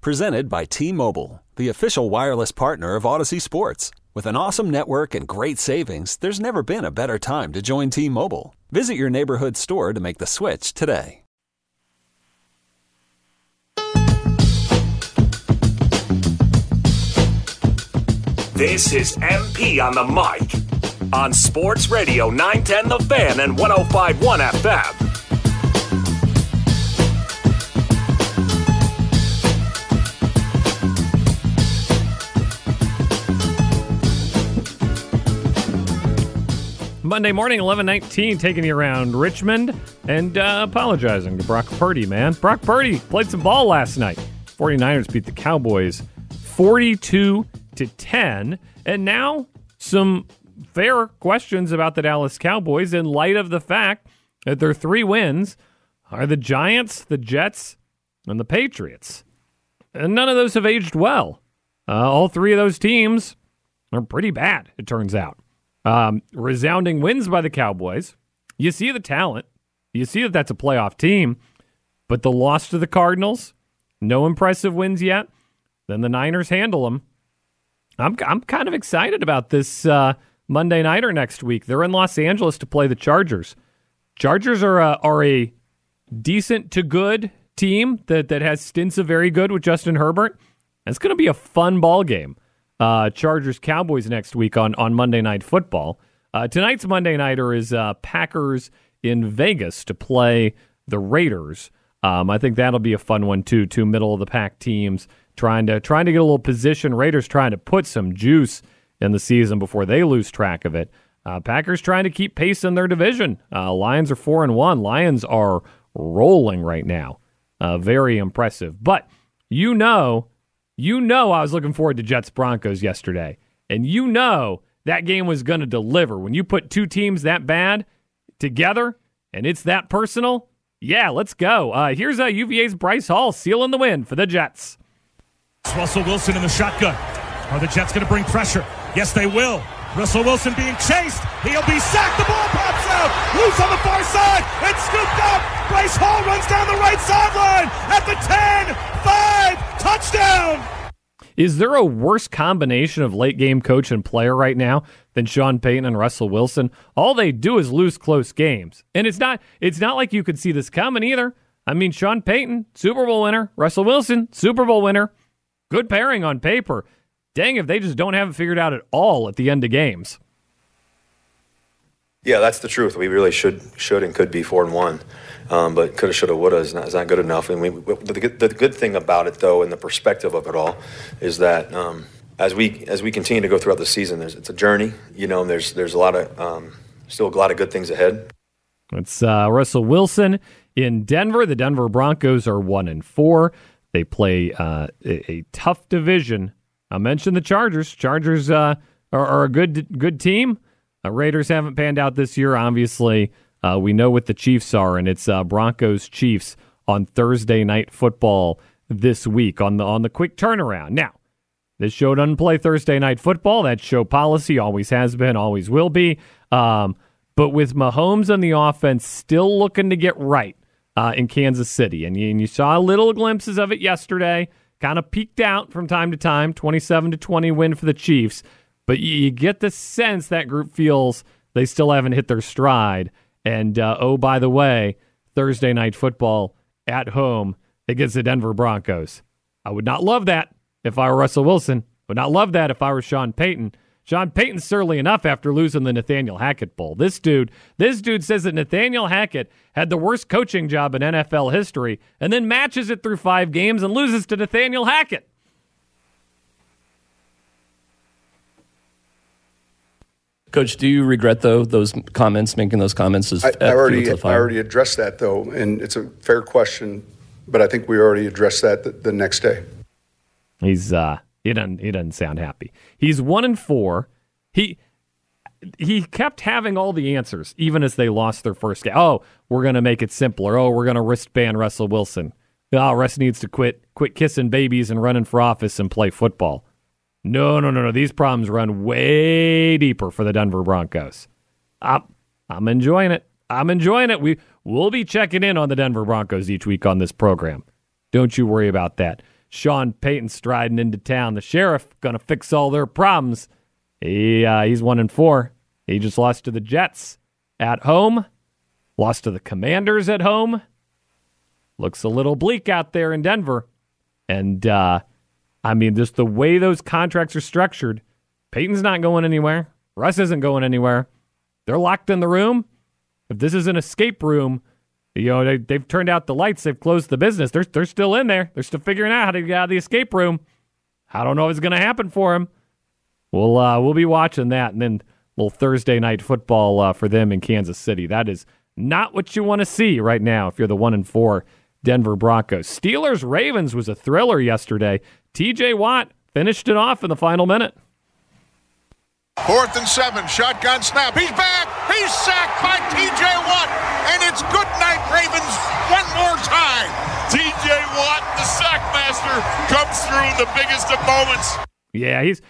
Presented by T Mobile, the official wireless partner of Audacy Sports. With an awesome network and great savings, there's never been a better time to join T Mobile. Visit your neighborhood store to make the switch today. This is MP on the mic on Sports Radio 910 The Fan and 1051 FM. Monday morning, 1119, taking you around Richmond and uh, apologizing to Brock Purdy, man. Brock Purdy played some ball last night. 49ers beat the Cowboys 42 to 10. And now some fair questions about the Dallas Cowboys in light of the fact that their three wins are the Giants, the Jets, and the Patriots. And none of those have aged well. Uh, all three of those teams are pretty bad, it turns out. Um, resounding wins by the Cowboys. You see the talent. You see that that's a playoff team, but the loss to the Cardinals, no impressive wins yet. Then the Niners handle them. I'm I'm kind of excited about this uh, Monday nighter next week. They're in Los Angeles to play the Chargers. Chargers are a, are a decent to good team that that has stints of very good with Justin Herbert. It's going to be a fun ball game uh, Chargers Cowboys next week on, on Monday Night Football. Uh, tonight's Monday Nighter is uh, Packers in Vegas to play the Raiders. Um, I think that'll be a fun one too. Two middle of the pack teams trying to trying to get a little position. Raiders trying to put some juice in the season before they lose track of it. Uh, Packers trying to keep pace in their division. Uh, Lions are four and one. Lions are rolling right now. Uh, very impressive. But you know you know I was looking forward to Jets Broncos yesterday. And you know that game was going to deliver. When you put two teams that bad together and it's that personal, yeah, let's go. Uh, here's uh, UVA's Bryce Hall sealing the win for the Jets. Russell Wilson in the shotgun. Are the Jets going to bring pressure? Yes, they will. Russell Wilson being chased. He'll be sacked. The ball pops out. Loose on the far side. It's scooped up. Bryce Hall runs down the right sideline at the 10 5. Is there a worse combination of late game coach and player right now than Sean Payton and Russell Wilson? All they do is lose close games. And it's not it's not like you could see this coming either. I mean, Sean Payton, Super Bowl winner, Russell Wilson, Super Bowl winner. Good pairing on paper. Dang if they just don't have it figured out at all at the end of games. Yeah, that's the truth. We really should should and could be four and one, um, but coulda, shoulda, woulda is not, is not good enough. And we, the, good- the good thing about it, though, and the perspective of it all, is that um, as we as we continue to go throughout the season, there's it's a journey. You know, and there's there's a lot of um, still a lot of good things ahead. It's uh, Russell Wilson in Denver. The Denver Broncos are one and four. They play uh, a, a tough division. I mentioned the Chargers. Chargers uh, are, are a good good team. Uh, Raiders haven't panned out this year. Obviously, uh, we know what the Chiefs are, and it's uh, Broncos Chiefs on Thursday night football this week on the on the quick turnaround. Now, this show doesn't play Thursday night football. That show policy. Always has been. Always will be. Um, but with Mahomes and the offense still looking to get right uh, in Kansas City, and you, and you saw little glimpses of it yesterday. Kind of peaked out from time to time. Twenty-seven to twenty win for the Chiefs. But you, you get the sense that group feels they still haven't hit their stride. And uh, oh, by the way, Thursday night football at home against the Denver Broncos. I would not love that if I were Russell Wilson. Would not love that if I were Sean Payton. Sean Payton surly enough after losing the Nathaniel Hackett Bowl. This dude, this dude says that Nathaniel Hackett had the worst coaching job in NFL history, and then matches it through five games and loses to Nathaniel Hackett. Coach, do you regret though those comments, making those comments? As, I, I already, Field I already addressed that though, and it's a fair question, but I think we already addressed that the, the next day. He's uh he doesn't he doesn't sound happy. He's one and four. He he kept having all the answers, even as they lost their first game. Oh, we're gonna make it simpler. Oh, we're gonna wristband Russell Wilson. Oh, Russ needs to quit quit kissing babies and running for office and play football. No, no, no, no. These problems run way deeper for the Denver Broncos. I'm, I'm enjoying it. I'm enjoying it. We we'll be checking in on the Denver Broncos each week on this program. Don't you worry about that. Sean Payton striding into town. The sheriff gonna fix all their problems. He uh, he's one and four. He just lost to the Jets at home. Lost to the Commanders at home. Looks a little bleak out there in Denver. And uh, I mean, just the way those contracts are structured, Payton's not going anywhere. Russ isn't going anywhere. They're locked in the room. If this is an escape room, you know, they, they've turned out the lights, they've closed the business. They're, they're still in there. They're still figuring out how to get out of the escape room. I don't know if it's going to happen for them. We'll, uh, we'll be watching that. And then little Thursday night football uh, for them in Kansas City. That is not what you want to see right now if you're the one and four Denver Broncos. Steelers Ravens was a thriller yesterday. TJ Watt finished it off in the final minute. Fourth and seven, shotgun snap. He's back. He's sacked by TJ Watt, and it's good night, Ravens, one more time. TJ Watt, the sack master, comes through the biggest of moments. Yeah, he's.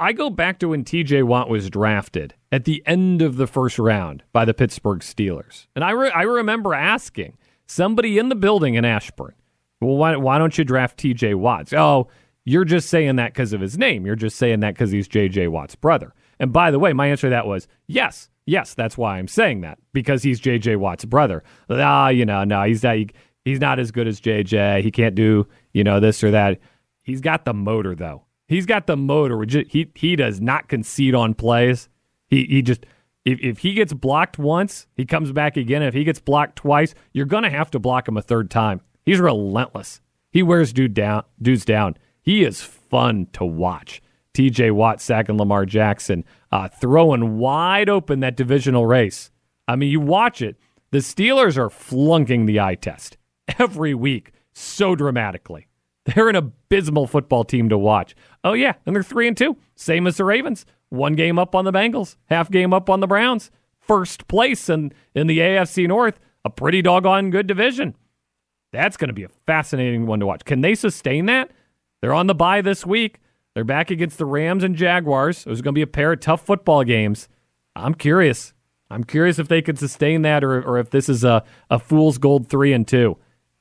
I go back to when TJ Watt was drafted at the end of the first round by the Pittsburgh Steelers. And I, re- I remember asking somebody in the building in Ashburn, well, why, why don't you draft TJ Watts? Oh, you're just saying that because of his name. You're just saying that because he's JJ Watt's brother. And by the way, my answer to that was yes, yes, that's why I'm saying that because he's JJ Watt's brother. Ah, you know, no, he's not. He's not as good as JJ. He can't do you know this or that. He's got the motor though. He's got the motor. He he does not concede on plays. He he just if, if he gets blocked once, he comes back again. If he gets blocked twice, you're gonna have to block him a third time. He's relentless. He wears dude down dudes down. He is fun to watch. TJ Watt sacking Lamar Jackson, uh, throwing wide open that divisional race. I mean, you watch it. The Steelers are flunking the eye test every week so dramatically. They're an abysmal football team to watch. Oh yeah, and they're three and two, same as the Ravens. One game up on the Bengals, half game up on the Browns. First place in in the AFC North, a pretty doggone good division. That's going to be a fascinating one to watch. Can they sustain that? They're on the bye this week. They're back against the Rams and Jaguars. There's going to be a pair of tough football games. I'm curious. I'm curious if they can sustain that or, or if this is a, a fool's gold three and two.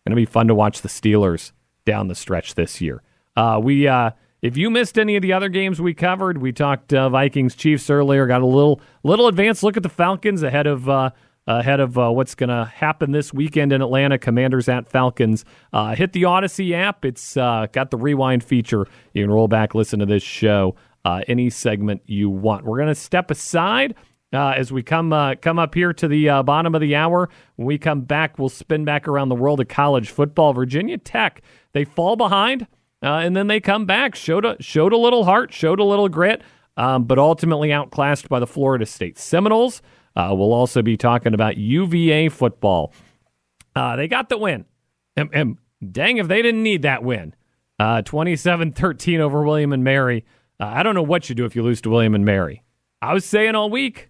Going to be fun to watch the Steelers down the stretch this year. Uh, we, uh, if you missed any of the other games we covered, we talked uh, Vikings Chiefs earlier. Got a little little advanced look at the Falcons ahead of uh, ahead of uh, what's going to happen this weekend in Atlanta. Commanders at Falcons. Uh, hit the Audacy app. It's uh, got the rewind feature. You can roll back, listen to this show, uh, any segment you want. We're going to step aside. Uh, as we come uh, come up here to the bottom of the hour, when we come back, we'll spin back around the world of college football. Virginia Tech, they fall behind, and then they come back. Showed a, showed a little heart, showed a little grit, um, but ultimately outclassed by the Florida State Seminoles. Uh, we'll also be talking about UVA football. Uh, they got the win. And, and, dang, if they didn't need that win. Uh, 27 13 over William and Mary. Uh, I don't know what you do if you lose to William and Mary. I was saying all week.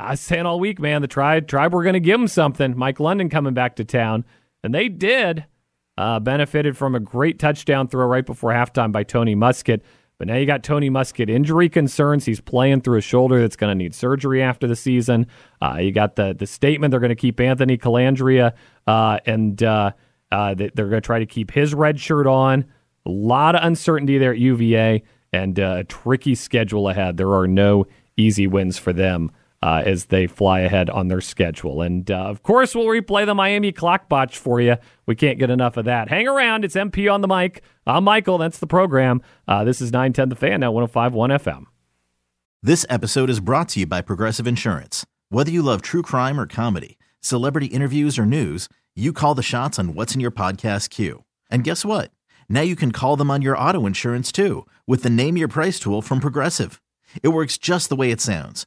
I was saying all week, man, the tribe, tribe were going to give them something. Mike London coming back to town. And they did. Uh, benefited from a great touchdown throw right before halftime by Tony Muskett. But now you got Tony Muskett injury concerns. He's playing through a shoulder that's going to need surgery after the season. Uh, you got the the statement they're going to keep Anthony Colandrea uh, and uh, uh they're going to try to keep his red shirt on. A lot of uncertainty there at UVA and uh, a tricky schedule ahead. There are no easy wins for them uh, as they fly ahead on their schedule. And uh, of course, we'll replay the Miami clock botch for you. We can't get enough of that. Hang around. It's MP on the mic. I'm Michael. That's the program. Uh, this is 910 The Fan, now 1051 FM. This episode is brought to you by Progressive Insurance. Whether you love true crime or comedy, celebrity interviews or news, you call the shots on what's in your podcast queue. And guess what? Now you can call them on your auto insurance too with the Name Your Price tool from Progressive. It works just the way it sounds